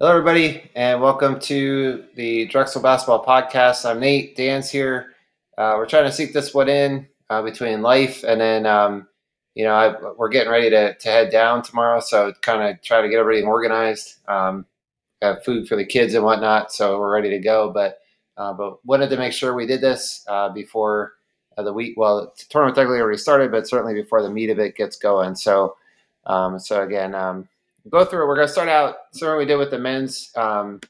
Hello, everybody, and welcome to the Drexel Basketball Podcast. I'm Nate. Dan's here. Uh, we're trying to seek this one in uh, between life and then, um, you know, I, we're getting ready to, to head down tomorrow, so kind of try to get everything organized. Um, have food for the kids and whatnot, so we're ready to go. But uh, but wanted to make sure we did this uh, before uh, the week. Well, the tournament technically already started, but certainly before the meat of it gets going. So um, so again. Um, go through it. We're going to start out similar we did with the men's um,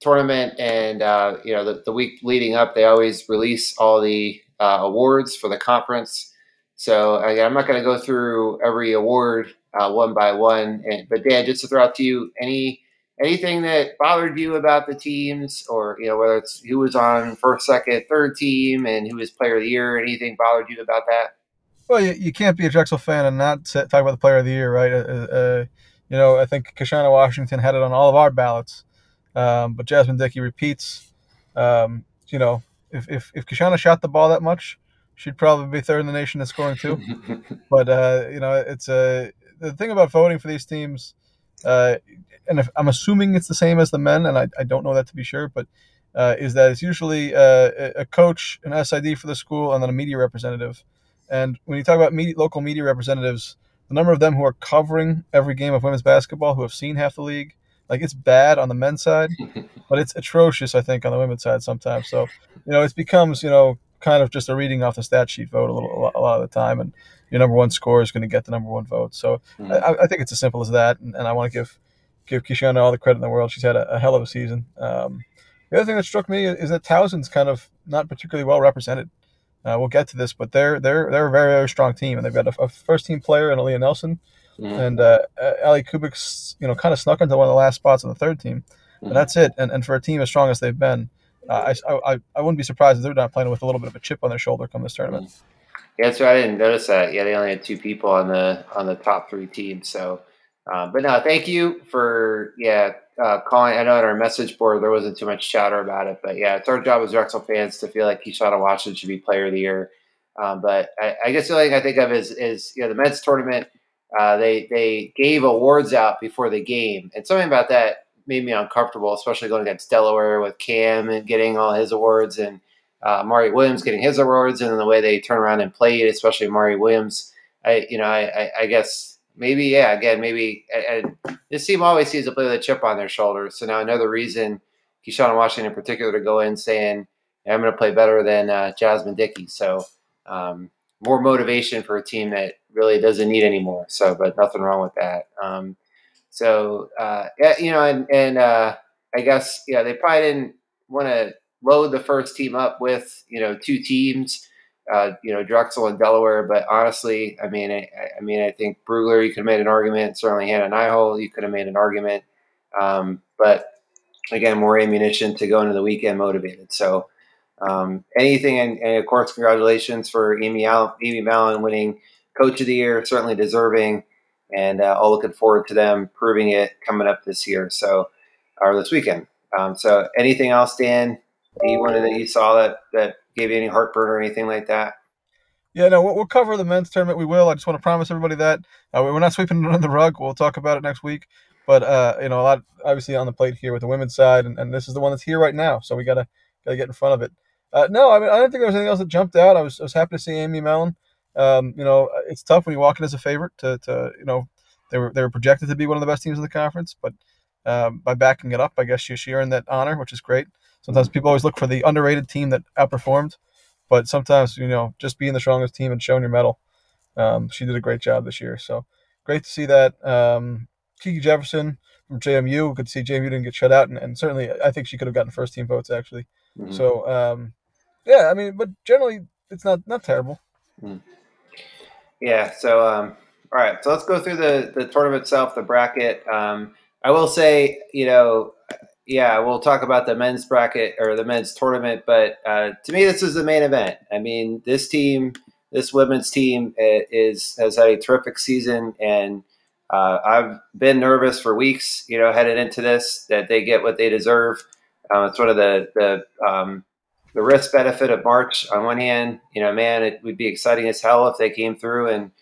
tournament, and uh, you know the, the, week leading up, they always release all the uh, awards for the conference. So again, I'm not going to go through every award uh, one by one, and, but Dan, just to throw out to you, any anything that bothered you about the teams, or you know whether it's who was on first, second, third team, and who was player of the year, anything bothered you about that? Well, you, you can't be a Drexel fan and not talk about the player of the year, right? Uh, uh, you know, I think Keishana Washington had it on all of our ballots, um, but Jasmine Dickey repeats. Um, you know, if, if, if Kashana shot the ball that much, she'd probably be third in the nation in scoring too. but uh, you know, it's a uh, the thing about voting for these teams, uh, and if, I'm assuming it's the same as the men, and I, I don't know that to be sure, but uh, is that it's usually uh, a coach, an SID for the school, and then a media representative. And when you talk about media, local media representatives, the number of them who are covering every game of women's basketball, who have seen half the league, like it's bad on the men's side, but it's atrocious, I think, on the women's side sometimes. So, you know, it becomes, you know, kind of just a reading off the stat sheet vote a little a lot of the time, and your number one score is going to get the number one vote. So, mm-hmm. I, I, think it's as simple as that, and, and I want to give give Keishana all the credit in the world. She's had a, a hell of a season. Um, the other thing that struck me is that Towson's kind of not particularly well represented. Uh, we'll get to this, but they're they're they're a very very strong team, and they've got a, a first team player in Aleah Nelson, mm-hmm. and uh, Allie Kubek's you know kind of snuck into one of the last spots on the third team, mm-hmm. and that's it. And, and for a team as strong as they've been, uh, I, I I wouldn't be surprised if they're not playing with a little bit of a chip on their shoulder come this tournament. Mm-hmm. Yeah, that's right. I didn't notice that. Yeah, they only had two people on the on the top three teams. So, uh, but no, thank you for yeah uh, calling. I know on our message board there wasn't too much chatter about it, but yeah, it's our job as Drexel fans to feel like Keishana Washington should be Player of the Year. Um, but I, I, guess the only thing I think of is, is you know the men's tournament. Uh, they they gave awards out before the game, and something about that made me uncomfortable, especially going against Delaware with Cam and getting all his awards, and uh, Mari Williams getting his awards, and then the way they turn around and played, especially Mari Williams. I you know I, I, I guess maybe yeah again maybe and this team always sees a play with a chip on their shoulder. So now another reason Keishana Washington in particular to go in saying I'm going to play better than uh, Jasmine Dickey. So um, more motivation for a team that really doesn't need anymore. So, but nothing wrong with that. Um, so, uh, yeah, you know, and, and uh, I guess, yeah, they probably didn't want to load the first team up with, you know, two teams, uh, you know, Drexel and Delaware. But honestly, I mean, I, I mean, I think Brugler, you could have made an argument. Certainly Hannah Nihill, you could have made an argument. Um, but again, more ammunition to go into the weekend motivated. So, um, anything, and, and, of course, congratulations for Amy, Al- Amy Mallon winning Coach of the Year, certainly deserving, and uh, all looking forward to them proving it coming up this year. So, or this weekend. Um, so, anything else, Dan? You that you saw that that gave you any heartburn or anything like that? Yeah, no, we'll, cover the men's tournament. We will. I just want to promise everybody that uh, we're not sweeping it under the rug. We'll talk about it next week. But uh, you know, a lot obviously on the plate here with the women's side, and, and this is the one that's here right now. So we gotta gotta get in front of it. Uh, no, I mean I don't think there was anything else that jumped out. I was, I was happy to see Amy Mallon. Um, you know, it's tough when you walk in as a favorite to, to you know they were they were projected to be one of the best teams in the conference, but um, by backing it up, I guess she, she earned that honor, which is great. Sometimes people always look for the underrated team that outperformed, but sometimes you know just being the strongest team and showing your medal. Um, she did a great job this year, so great to see that. Um, Kiki Jefferson from JMU, good to see JMU didn't get shut out, and, and certainly I think she could have gotten first team votes actually. Mm-hmm. So um, yeah, I mean, but generally it's not not terrible. Mm. Yeah. So um, all right, so let's go through the the tournament itself, the bracket. Um, I will say, you know, yeah, we'll talk about the men's bracket or the men's tournament, but uh, to me, this is the main event. I mean, this team, this women's team, is has had a terrific season, and uh, I've been nervous for weeks, you know, headed into this that they get what they deserve. Uh, it's one of the the um, the risk benefit of March on one hand, you know, man, it would be exciting as hell if they came through and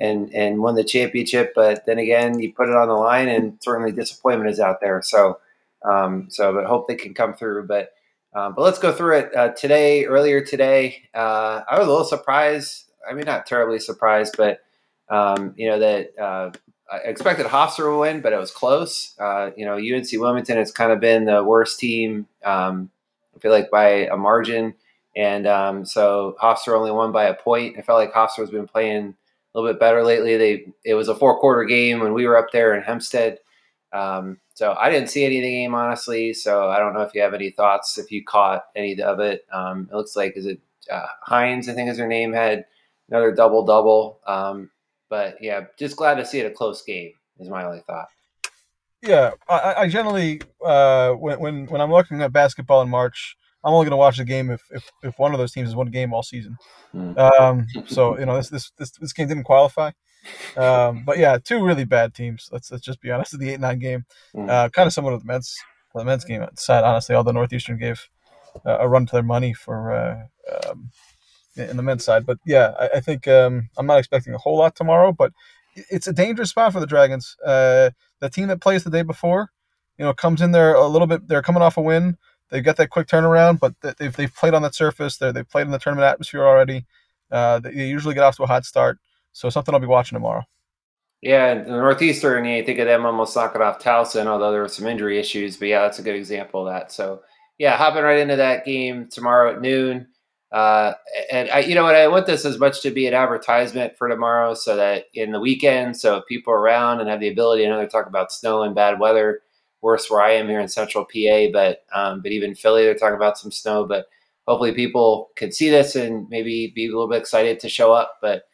and and won the championship. But then again, you put it on the line, and certainly disappointment is out there. So um, so but hope they can come through. But um, but let's go through it uh, today. Earlier today, uh, I was a little surprised. I mean, not terribly surprised, but um, you know that uh, I expected Hofstra to win, but it was close. Uh, you know, UNC Wilmington has kind of been the worst team. Um, I feel like by a margin, and um, so Hofstra only won by a point. I felt like Hofstra has been playing a little bit better lately. They it was a four quarter game when we were up there in Hempstead. Um, so I didn't see any of the game honestly. So I don't know if you have any thoughts if you caught any of it. Um, it looks like is it uh, Hines I think is her name had another double double. Um, but yeah, just glad to see it a close game is my only thought. Yeah, I, I generally uh, when, when when I'm looking at basketball in March, I'm only going to watch the game if, if, if one of those teams has won a game all season. Mm. Um, so you know this, this this this game didn't qualify. Um, but yeah, two really bad teams. Let's let's just be honest. The eight nine game, mm. uh, kind of similar to the men's the men's game. Sad, honestly. Although Northeastern gave uh, a run to their money for uh, um, in the men's side, but yeah, I, I think um, I'm not expecting a whole lot tomorrow. But it's a dangerous spot for the Dragons. Uh, the team that plays the day before, you know, comes in there a little bit. They're coming off a win. They've got that quick turnaround, but they've, they've played on that surface. They're, they've played in the tournament atmosphere already. Uh, they usually get off to a hot start. So something I'll be watching tomorrow. Yeah, the Northeastern, you think of them almost knocking off Towson, although there were some injury issues. But yeah, that's a good example of that. So yeah, hopping right into that game tomorrow at noon. Uh, and I, you know what, I want this as much to be an advertisement for tomorrow, so that in the weekend, so people are around and have the ability, I know they talk about snow and bad weather. Worse where I am here in Central PA, but um, but even Philly, they're talking about some snow. But hopefully, people can see this and maybe be a little bit excited to show up. But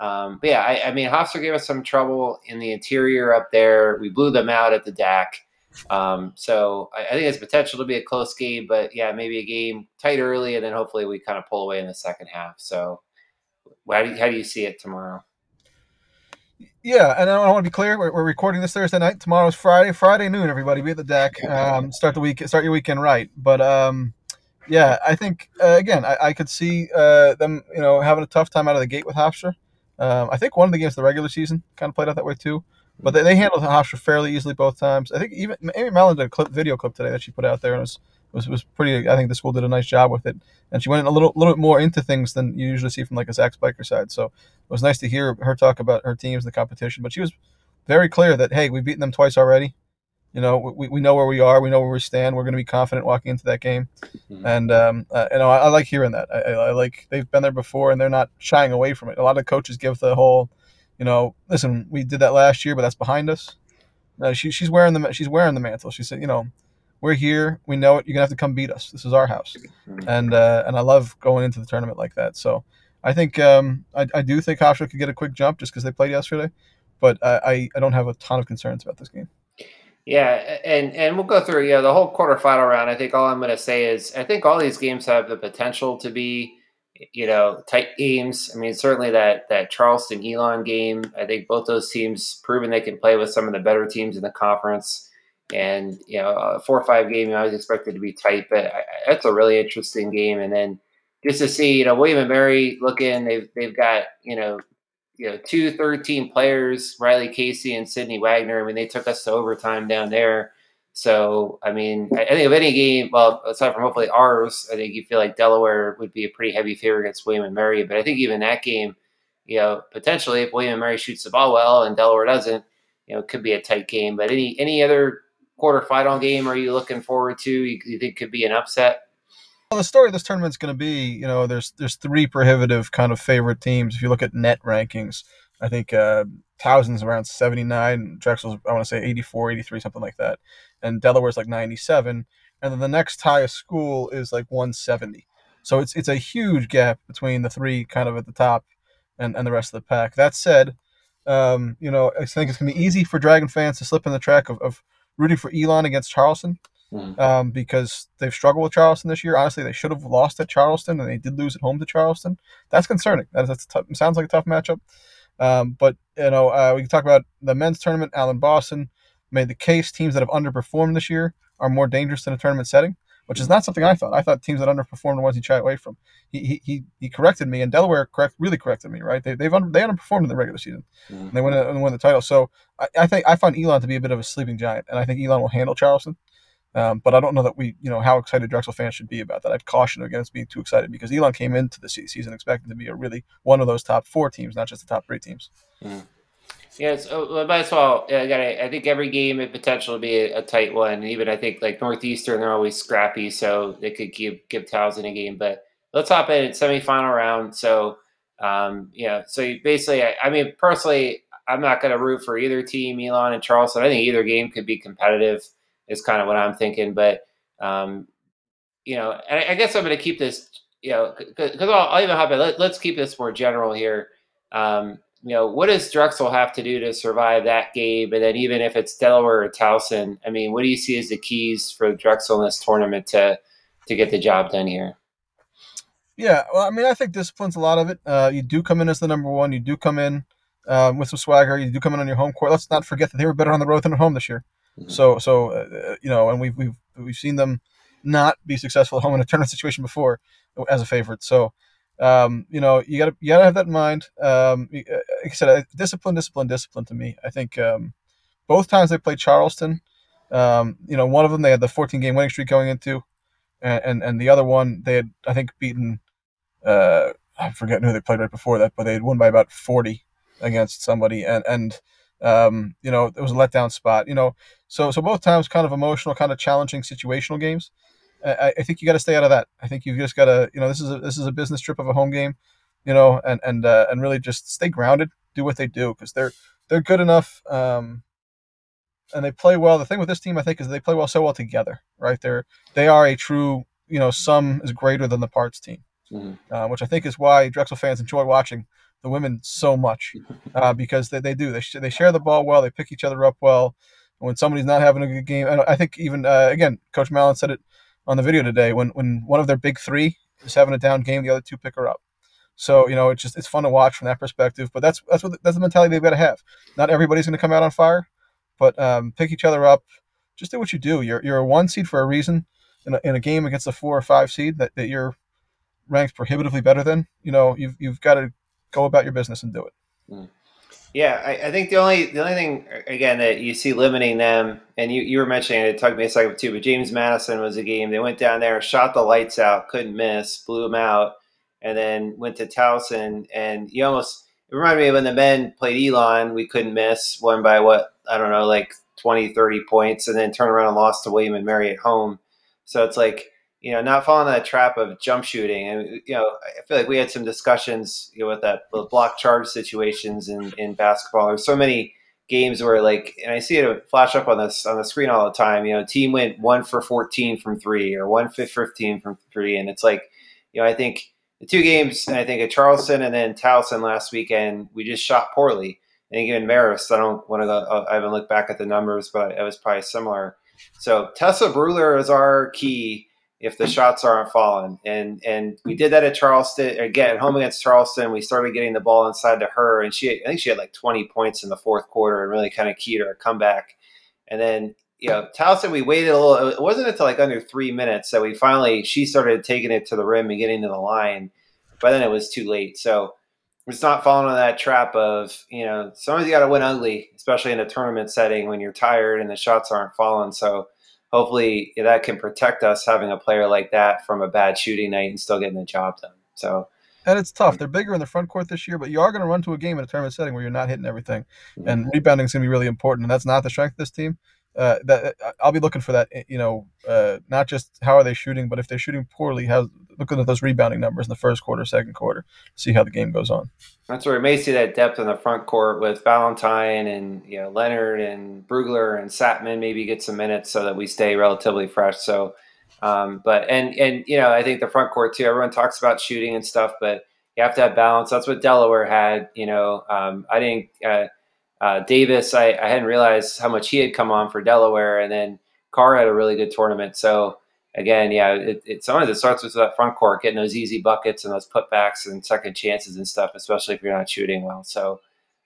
um, but yeah, I, I mean, Hofstra gave us some trouble in the interior up there. We blew them out at the DAC. Um, so I, I, think it's potential to be a close game, but yeah, maybe a game tight early, and then hopefully we kind of pull away in the second half. So how do you, how do you see it tomorrow? Yeah, and I want to be clear. We're, we're, recording this Thursday night. Tomorrow's Friday. Friday noon, everybody. Be at the DAC. Um, start the week. Start your weekend right. But um, yeah, I think uh, again, I, I, could see uh, them, you know, having a tough time out of the gate with Hofstra. Um, I think one of the games the regular season kind of played out that way too. But they, they handled Hofstra fairly easily both times. I think even Amy Mallon did a clip, video clip today that she put out there, and it was, was was pretty. I think the school did a nice job with it, and she went a little little bit more into things than you usually see from like a Zach Spiker side. So it was nice to hear her talk about her teams, the competition. But she was very clear that hey, we've beaten them twice already. You know, we, we know where we are. We know where we stand. We're going to be confident walking into that game. Mm-hmm. And, um, uh, you know, I, I, like hearing that. I, I, like they've been there before and they're not shying away from it. A lot of coaches give the whole, you know, listen, we did that last year, but that's behind us. No, she, she's wearing the she's wearing the mantle. She said, you know, we're here. We know it. You're gonna have to come beat us. This is our house, mm-hmm. and uh, and I love going into the tournament like that. So I think um, I, I do think Hofstra could get a quick jump just because they played yesterday, but I, I don't have a ton of concerns about this game. Yeah, and and we'll go through yeah the whole quarterfinal round. I think all I'm going to say is I think all these games have the potential to be you know tight games. I mean certainly that that Charleston Elon game. I think both those teams proven they can play with some of the better teams in the conference. And you know a four or five game I was expected to be tight, but that's a really interesting game. And then just to see you know William and Mary looking they've they've got you know you know, two third team players, Riley Casey and Sydney Wagner. I mean, they took us to overtime down there. So, I mean, I, think of any game, well, aside from hopefully ours, I think you feel like Delaware would be a pretty heavy favorite against William and Mary. But I think even that game, you know, potentially if William and Mary shoots the ball well and Delaware doesn't, you know, it could be a tight game. But any any other quarterfinal game are you looking forward to? You, you think could be an upset? Well, the story of this tournament is going to be, you know, there's there's three prohibitive kind of favorite teams. If you look at net rankings, I think uh, Towson's around 79, Drexel's I want to say 84, 83, something like that, and Delaware's like 97, and then the next highest school is like 170. So it's it's a huge gap between the three kind of at the top and, and the rest of the pack. That said, um, you know, I think it's going to be easy for Dragon fans to slip in the track of, of rooting for Elon against Charleston mm. um, because they've struggled with Charleston this year. Honestly, they should have lost at Charleston, and they did lose at home to Charleston. That's concerning. That is, tough, sounds like a tough matchup. Um, but you know, uh, we can talk about the men's tournament. Allen Boston made the case teams that have underperformed this year are more dangerous in a tournament setting. which is not something I thought. I thought teams that underperformed the ones you shy away from. He he he corrected me, and Delaware correct really corrected me. Right? They they've under, they underperformed in the regular season. Mm-hmm. And they win and win the title. So I, I, think I find Elon to be a bit of a sleeping giant, and I think Elon will handle Charleston. Um, but I don't know that we, you know, how excited Drexel fans should be about that. I'd caution against being too excited because Elon came into the season expecting to be a really one of those top four teams, not just the top three teams. Mm. Yes, yeah, so, might as well. Again, I, I think every game had potential to be a, a, tight one. Even I think like Northeastern, they're always scrappy, so they could give give Towson a game. But let's hop in semifinal round. So, um, yeah, so basically, I, I mean, personally, I'm not going to root for either team, Elon and Charleston. I think either game could be competitive. Is kind of what I'm thinking. But um, you know, I, I guess I'm going to keep this. You know, because I'll, I'll, even hop in. Let, us keep this more general here. Um, you know, what does Drexel have to do to survive that game? And then even if it's Delaware or Towson, I mean, what do you see as the keys for Drexel in this tournament to to get the job done here? Yeah, well, I mean, I think discipline's a lot of it. Uh, you do come in as the number one. You do come in um, with some swagger. You do come in on your home court. Let's not forget that they were better on the road than at home this year. Mm-hmm. So, so uh, you know, and we've we've we've seen them not be successful at home in a tournament situation before as a favorite. So, um, you know, you gotta you gotta have that in mind. Um, uh, like I said, uh, discipline, discipline, discipline. To me, I think um, both times they played Charleston. Um, you know, one of them they had the 14 game winning streak going into, and, and, and the other one they had I think beaten. Uh, I forget who they played right before that, but they had won by about 40 against somebody, and and um, you know it was a letdown spot. You know, so so both times kind of emotional, kind of challenging situational games. I, I think you got to stay out of that. I think you've just got to, you know, this is a, this is a business trip of a home game, you know, and and uh, and really just stay grounded, do what they do because they're they're good enough, um, and they play well. The thing with this team, I think, is they play well so well together, right? They're they are a true, you know, sum is greater than the parts team, mm-hmm. uh, which I think is why Drexel fans enjoy watching the women so much uh, because they, they do they, sh- they share the ball well, they pick each other up well. And When somebody's not having a good game, I think even uh, again, Coach Mallon said it on the video today when when one of their big three is having a down game, the other two pick her up. So you know, it's just it's fun to watch from that perspective. But that's that's what that's the mentality they've got to have. Not everybody's going to come out on fire, but um, pick each other up. Just do what you do. You're you're a one seed for a reason. In a, in a game against a four or five seed that, that you're ranked prohibitively better than, you know, you've you've got to go about your business and do it. Mm. Yeah, I, I, think the only the only thing again that you see limiting them, and you, you were mentioning it, it took me a second too, but James Madison was a game they went down there, shot the lights out, couldn't miss, blew them out, and then went to Towson, and you almost it reminded me of when the men played Elon, we couldn't miss, won by what I don't know, like 20, 30 points, and then turn around and lost to William and Mary at home. So it's like you know, not falling in that trap of jump shooting. And you know, I feel like we had some discussions you know, with that with block charge situations in, in basketball. There's so many games where like, and I see it flash up on this on the screen all the time. You know, team went one for 14 from three or one for 15 from three, and it's like, you know, I think the two games, I think at Charleston and then Towson last weekend, we just shot poorly. I think even Marist, I don't want to. Uh, I haven't looked back at the numbers, but it was probably similar. So Tessa Brugler is our key if the shots aren't falling. And and we did that at Charleston again home against Charleston. We started getting the ball inside to her, and she I think she had like 20 points in the fourth quarter and really kind of keyed her comeback. And then you know Towson, we waited a little. It wasn't until like under three minutes that we finally she started taking it to the rim and getting to the line. But then it was too late. So it's not falling on that trap of you know sometimes you got to win ugly, especially in a tournament setting when you're tired and the shots aren't falling. So hopefully that can protect us having a player like that from a bad shooting night and still getting the job done. So. And it's tough. They're bigger in the front court this year, but you are going to run to a game in a tournament setting where you're not hitting everything, mm-hmm. and rebounding is going to be really important. And that's not the strength of this team uh, that uh, I'll be looking for that. You know, uh, not just how are they shooting, but if they're shooting poorly, how looking at those rebounding numbers in the first quarter, second quarter, see how the game goes on. That's where we may see that depth in the front court with Valentine and you know Leonard and Brugler and Satman maybe get some minutes so that we stay relatively fresh. So, um, but and and you know I think the front court too. Everyone talks about shooting and stuff, but you have to have balance. That's what Delaware had. You know, um, I think. Uh, uh, Davis, I, I, hadn't realized how much he had come on for Delaware, and then Carr had a really good tournament. So again, yeah, it, it sometimes it starts with that front court, getting those easy buckets and those putbacks and second chances and stuff, especially if you're not shooting well. So,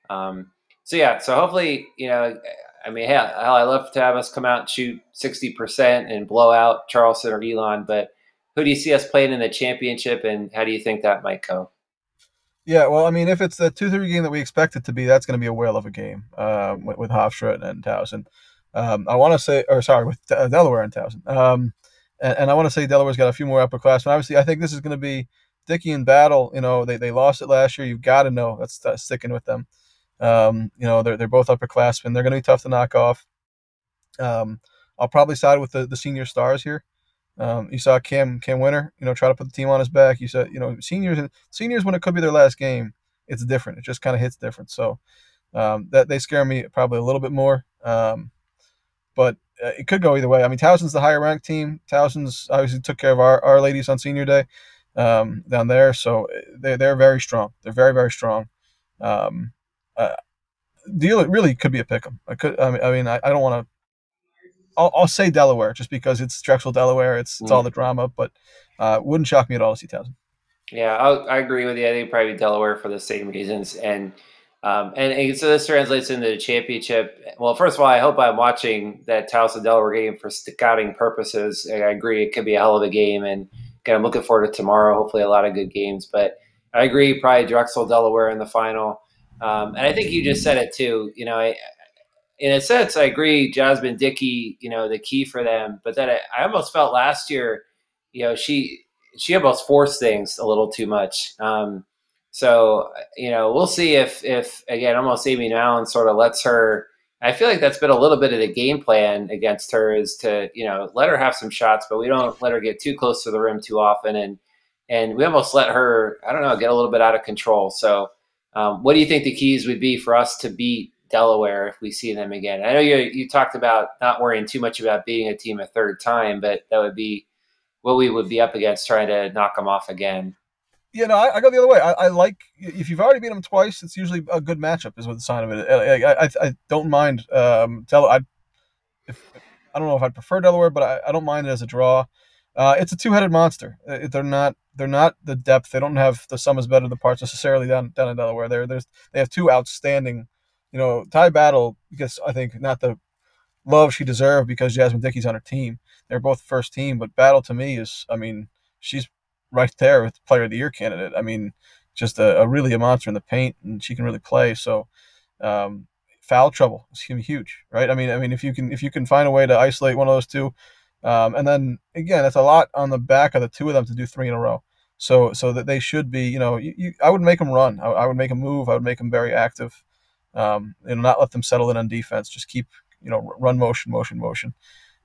um, so yeah, so hopefully, you know, I mean, hell, hell, I love to have us come out and shoot sixty percent and blow out Charleston or Elon, but who do you see us playing in the championship, and how do you think that might go? Yeah, well, I mean, if it's the two three game that we expect it to be, that's going to be a whale of a game um, with, with Hofstra and, and Towson. Um, I want to say, or sorry, with uh, Delaware and Towson. Um, and, and, I want to say Delaware's got a few more upperclassmen. Obviously, I think this is going to be Dickey and Battle. You know, they, they lost it last year. You've got to know that's, that's sticking with them. Um, you know, they're, they're both upperclassmen. They're going to be tough to knock off. Um, I'll probably side with the, the senior stars here. Um, you saw Cam Cam Wynter, you know, try to put the team on his back. You said, you know, seniors seniors when it could be their last game, it's different. It just kind of hits different. So um, that they scare me probably a little bit more. Um, but uh, it could go either way. I mean, Towson's the higher ranked team. Towson's obviously took care of our, our ladies on senior day um, down there, so uh, they they're very strong. They're very very strong. Um, uh, deal it really could be a pick 'em. I could. I mean, I, mean, I, I don't want to I'll, I'll, say Delaware just because it's Drexel, Delaware. It's it's mm. all the drama, but uh, wouldn't shock me at all to see Towson. Yeah, I'll, i agree with you. I think probably Delaware for the same reasons, and um, and, and, so this translates into the championship. Well, first of all, I hope I'm watching that Towson Delaware game for scouting purposes. I agree it could be a hell of a game, and again, I'm looking forward to tomorrow. Hopefully, a lot of good games. But I agree, probably Drexel Delaware in the final. Um, and I think you just said it too. You know, I, in a sense, I agree. Jasmine Dickey, you know, the key for them. But then I, I, almost felt last year, you know, she she almost forced things a little too much. Um, so you know, we'll see if if again, almost Amy Mallon sort of lets her. I feel like that's been a little bit of the game plan against her is to you know let her have some shots, but we don't let her get too close to the rim too often, and and we almost let her I don't know get a little bit out of control. So. Um, what do you think the keys would be for us to beat Delaware if we see them again. I know you you talked about not worrying too much about beating a team a third time, but that would be what we would be up against trying to knock them off again. Yeah, no, I, I go the other way. I, I, like if you've already beat them twice, it's usually a good matchup. Is what the sign of it. I, I, I don't mind. Um, Del- I, if, I don't know if I'd prefer Delaware, but I, I don't mind it as a draw. Uh, it's a two-headed monster. Uh, they're not they're not the depth. They don't have the sum is better the parts necessarily down down in Delaware. They're, there's they have two outstanding you know, Ty Battle, because I think not the love she deserved because Jasmine Dickey's on her team. They're both first team, but Battle to me is, I mean, she's right there with Player of the Year candidate. I mean, just a, a really a monster in the paint, and she can really play. So, um, foul trouble is huge, right? I mean, I mean, if you can if you can find a way to isolate one of those two, um, and then again, that's a lot on the back of the two of them to do three in a row. So so that they should be, you know, you, you, I would make them run. I, I would make them move. I would make them very active um, and not let them settle in on defense. Just keep you know run motion, motion, motion.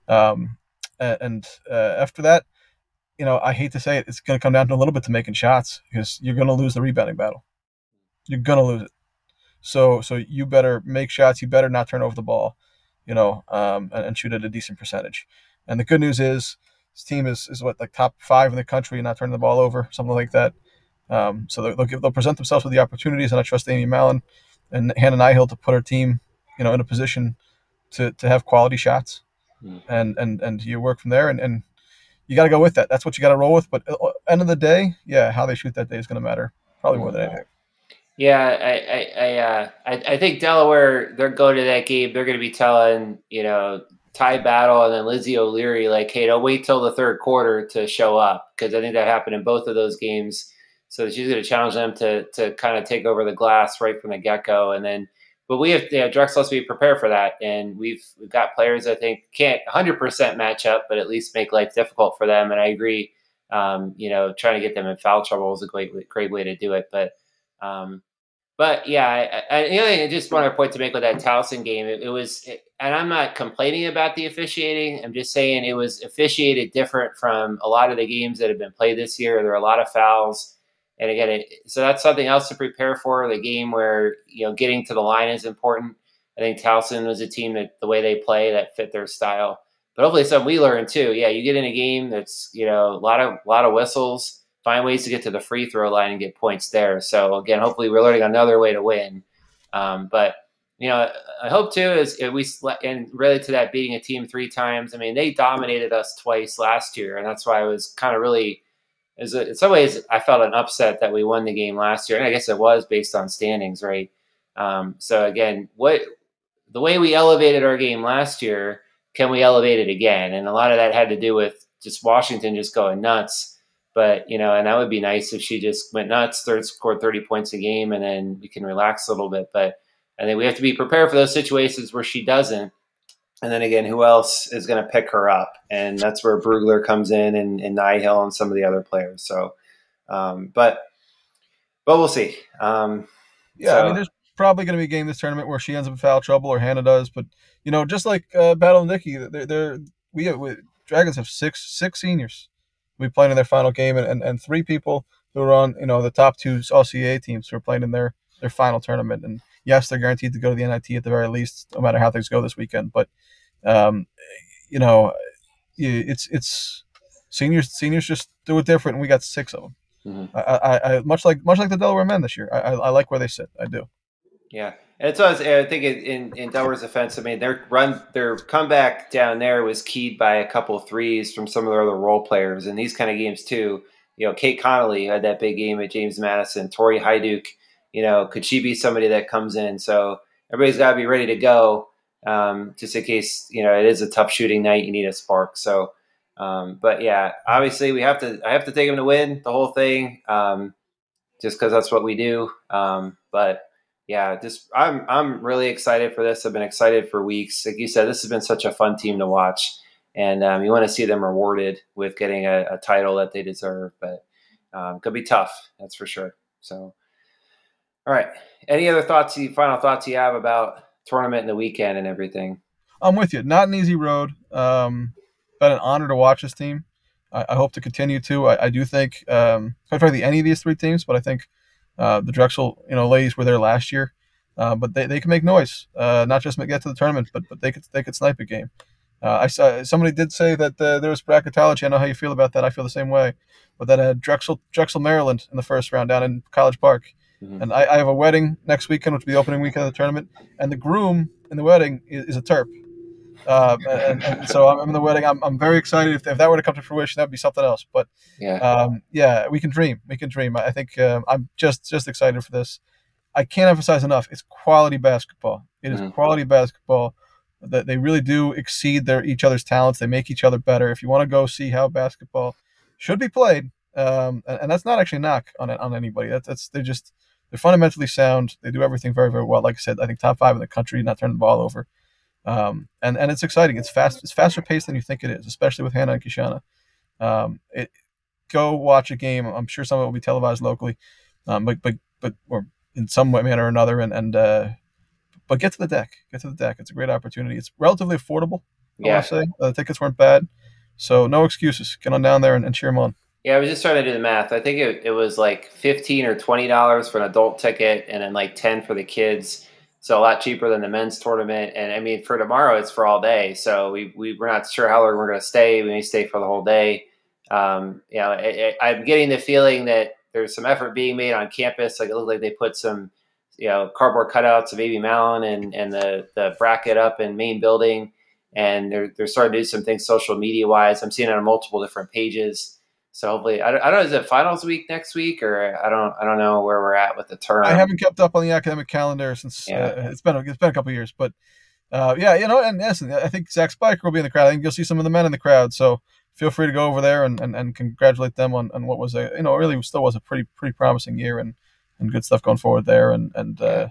Um, and uh, after that, you know, I hate to say it, it's going to come down to a little bit to making shots because you're going to lose the rebounding battle. You're going to lose it. So so you better make shots. You better not turn over the ball, you know, um, and, and, shoot at a decent percentage. And the good news is this team is is what like top five in the country not turning the ball over, something like that. Um, so they'll, they'll, they'll present themselves with the opportunities, and I trust Amy Mallon and Hannah Nihill to put her team, you know, in a position to, to have quality shots, mm. and and and you work from there, and and you got to go with that. That's what you got to roll with. But uh, end of the day, yeah, how they shoot that day is going to matter probably more than anything. Yeah, I I I, uh, I, I think Delaware they're going to that game. They're going to be telling you know Ty Battle and then Lizzie O'Leary like, hey, don't wait till the third quarter to show up because I think that happened in both of those games. So she's going to challenge them to to kind of take over the glass right from the get go, and then. But we have, yeah, Drexel has to be prepared for that, and we've we've got players I think can't 100% match up, but at least make life difficult for them. And I agree, um, you know, trying to get them in foul trouble is a great great way to do it. But um, but yeah, I, I, thing, I just one other point to make with that Towson game, it, it was, it, and I'm not complaining about the officiating. I'm just saying it was officiated different from a lot of the games that have been played this year. There are a lot of fouls. And again, it, so that's something else to prepare for the game where you know getting to the line is important. I think Towson was a team that the way they play that fit their style. But hopefully, something we learn too. Yeah, you get in a game that's you know a lot of a lot of whistles. Find ways to get to the free throw line and get points there. So again, hopefully, we're learning another way to win. Um, but you know, I hope too is we and really to that beating a team three times. I mean, they dominated us twice last year, and that's why I was kind of really is in some ways I felt an upset that we won the game last year, and I guess it was based on standings, right? Um, so again, what the way we elevated our game last year, can we elevate it again? And a lot of that had to do with just Washington just going nuts. But you know, and that would be nice if she just went nuts, third scored thirty points a game, and then we can relax a little bit. But I think we have to be prepared for those situations where she doesn't. And then again, who else is going to pick her up? And that's where Brugler comes in, and, and Nihill, and some of the other players. So, um, but but we'll see. Um, yeah, so. I mean, there's probably going to be a game this tournament where she ends up in foul trouble or Hannah does. But you know, just like uh, Battle and Nikki, they're, they're we, have, we Dragons have six six seniors. We played in their final game, and, and, and three people who are on you know the top two LCA teams who are playing in their their final tournament. And yes, they're guaranteed to go to the NIT at the very least, no matter how things go this weekend. But um, you know, it's it's seniors seniors just do it different. And we got six of them. Mm-hmm. I, I, I, much like much like the Delaware men this year. I, I, I like where they sit. I do. Yeah, and so I think in in Delaware's offense, I mean their run their comeback down there was keyed by a couple of threes from some of their other role players, and these kind of games too. You know, Kate Connolly had that big game at James Madison. Tori Hyduke, you know, could she be somebody that comes in? So everybody's got to be ready to go, um, just in case you know it is a tough shooting night. You need a spark. So, um, but yeah, obviously we have to. I have to take them to win the whole thing, um, just because that's what we do. Um, but yeah, just I'm I'm really excited for this. I've been excited for weeks. Like you said, this has been such a fun team to watch, and um, you want to see them rewarded with getting a, a title that they deserve. But um, could be tough, that's for sure. So, all right. Any other thoughts? You final thoughts you have about tournament and the weekend and everything? I'm with you. Not an easy road. Um, been an honor to watch this team. I, I hope to continue to. I, I do think, um, quite frankly, any of these three teams, but I think uh, the Drexel, you know, ladies were there last year, uh, but they, they can make noise. Uh, not just get to the tournament, but but they could they could snipe a game. Uh, I saw somebody did say that uh, there was bracketology. I know how you feel about that. I feel the same way. But that had Drexel Drexel Maryland in the first round down in College Park, mm-hmm. and I, I, have a wedding next weekend, which will be the opening weekend of the tournament, and the groom in the wedding is, is a Terp. Uh, and, and, so I'm in the wedding. I'm, I'm very excited. If, if that were to come to fruition, that'd be something else. But yeah, um, yeah, we can dream. We can dream. I think um, I'm just just excited for this. I can't emphasize enough. It's quality basketball. It is mm-hmm. quality basketball. That they really do exceed their each other's talents. They make each other better. If you want to go see how basketball should be played, um, and, and, that's not actually a knock on on anybody. That's that's they're just they're fundamentally sound. They do everything very very well. Like I said, I think top five in the country, not turning the ball over. Um, and and it's exciting. It's fast. It's faster paced than you think it is, especially with Hannah and Keishana. Um, it, go watch a game. I'm sure some of it will be televised locally, um, but but but or in some way, manner or another. And and uh, but get to the DAC. Get to the DAC. It's a great opportunity. It's relatively affordable. I yeah. want to say uh, the tickets weren't bad, so no excuses. Get on down there and, and cheer them on. Yeah, I was just trying to do the math. I think it, it was like fifteen or twenty dollars for an adult ticket, and then like ten for the kids so a lot cheaper than the men's tournament. And I mean, for tomorrow, it's for all day. So we, we we're not sure how long we're going to stay. We may stay for the whole day. Um, you know, I, am getting the feeling that there's some effort being made on campus. Like it looks like they put some, you know, cardboard cutouts of Amy Mallon and and the the bracket up in main building, and they're they're starting to do some things social media wise. I'm seeing it on multiple different pages. So hopefully, I don't, I don't know. Is it finals week next week, or I don't I don't know where we're at with the term. I haven't kept up on the academic calendar since yeah. uh, it's been a, it's been a couple years, but uh, yeah, you know, and yes, I think Zach Spiker will be in the crowd. I think you'll see some of the men in the crowd. So feel free to go over there and, and, and congratulate them on, on what was a you know really still was a pretty pretty promising year and, and good stuff going forward there and and. Uh,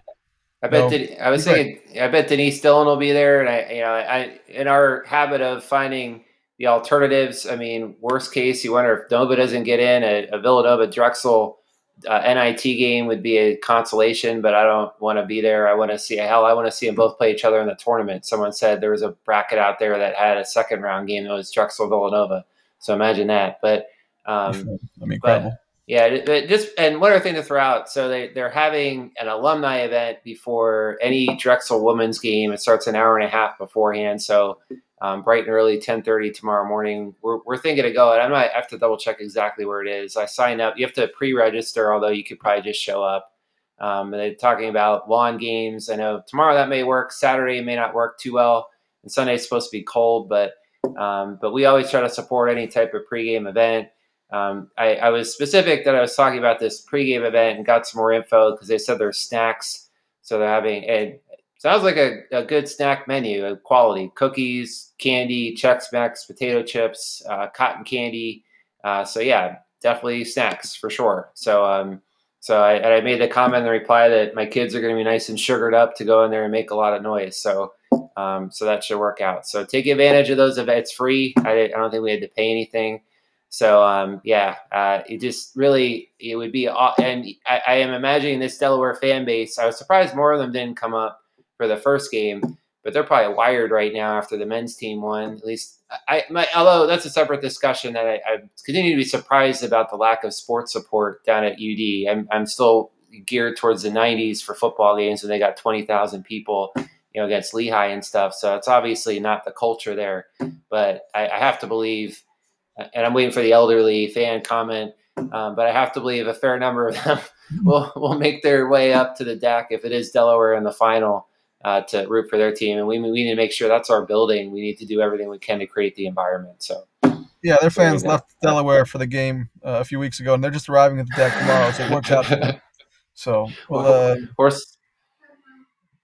I bet. No, Den- I was saying. I bet Denise Dillon will be there, and I, you know, I in our habit of finding the alternatives. I mean, worst case, you wonder if Nova doesn't get in, a, a Villanova Drexel uh, NIT game would be a consolation, but I don't want to be there. I want to see hell. I want to see them both play each other in the tournament. Someone said there was a bracket out there that had a second round game that was Drexel Villanova. So imagine that. But um. But, yeah, just and one other thing to throw out. So they they're having an alumni event before any Drexel women's game. It starts an hour and a half beforehand. So um, bright and early, 10:30 tomorrow morning. We're, we're thinking to go, and I might have to double check exactly where it is. I signed up. You have to pre-register, although you could probably just show up. Um, they're talking about lawn games. I know tomorrow that may work. Saturday may not work too well, and Sunday's supposed to be cold. But um, but we always try to support any type of pregame event. Um, I, I, was specific that I was talking about this pregame event and got some more info because they said there's snacks. So they're having and sounds like a, a good snack menu, a quality cookies, candy, Chex Mix, potato chips, uh, cotton candy. Uh, so yeah, definitely snacks for sure. So um, so I, I made the comment in the reply that my kids are going to be nice and sugared up to go in there and make a lot of noise. So um, so that should work out. So take advantage of those events. Free. I, I don't think we had to pay anything. So um, yeah, uh, it just really it would be, and I, I, am imagining this Delaware fan base. I was surprised more of them didn't come up for the first game, but they're probably wired right now after the men's team won. At least I, my, although that's a separate discussion that I, I continue to be surprised about the lack of sports support down at UD. I'm, I'm still geared towards the 90s for football games when they got 20,000 people you know against Lehigh and stuff. So it's obviously not the culture there, but I, I have to believe and I'm waiting for the elderly fan comment. Um, but I have to believe a fair number of them will will make their way up to the DAC if it is Delaware in the final uh, to root for their team. And we we need to make sure that's our building. We need to do everything we can to create the environment. So. Yeah, their fans left Delaware for the game uh, a few weeks ago, and they're just arriving at the DAC tomorrow, so it works out. So, well, uh, horse,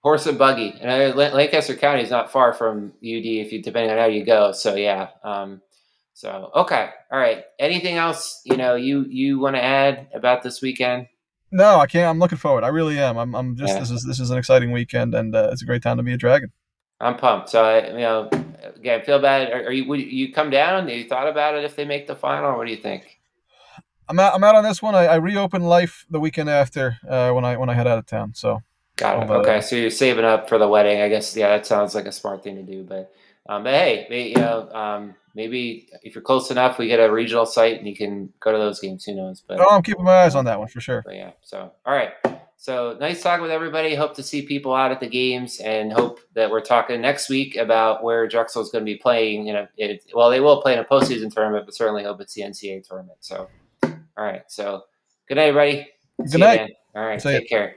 horse and buggy, and Lancaster County is not far from UD if you depending on how you go. So yeah, um, so okay, all right. Anything else you know you you want to add about this weekend? No, I can't. I'm looking forward. I really am. I'm. I'm just. Yeah. This is this is an exciting weekend, and uh, it's a great time to be a dragon. I'm pumped. So I, you know, again, feel bad. Are, are you? Would you come down? Have you thought about it if they make the final? What do you think? I'm out. I'm out on this one. I, I reopened life the weekend after uh, when I when I head out of town. So got it. okay, so you're saving up for the wedding. I guess. Yeah, that sounds like a smart thing to do. But um, but hey, you know, um, maybe if you're close enough, we get a regional site and you can go to those games. Who knows? But oh, I'm keeping my eyes on that one for sure. But yeah. So all right. So nice talking with everybody. Hope to see people out at the games, and hope that we're talking next week about where Drexel is going to be playing. You know, it, well, they will play in a postseason tournament, but certainly hope it's the NCAA tournament. So, all right. So, good night, everybody. Good see night. All right. See take care.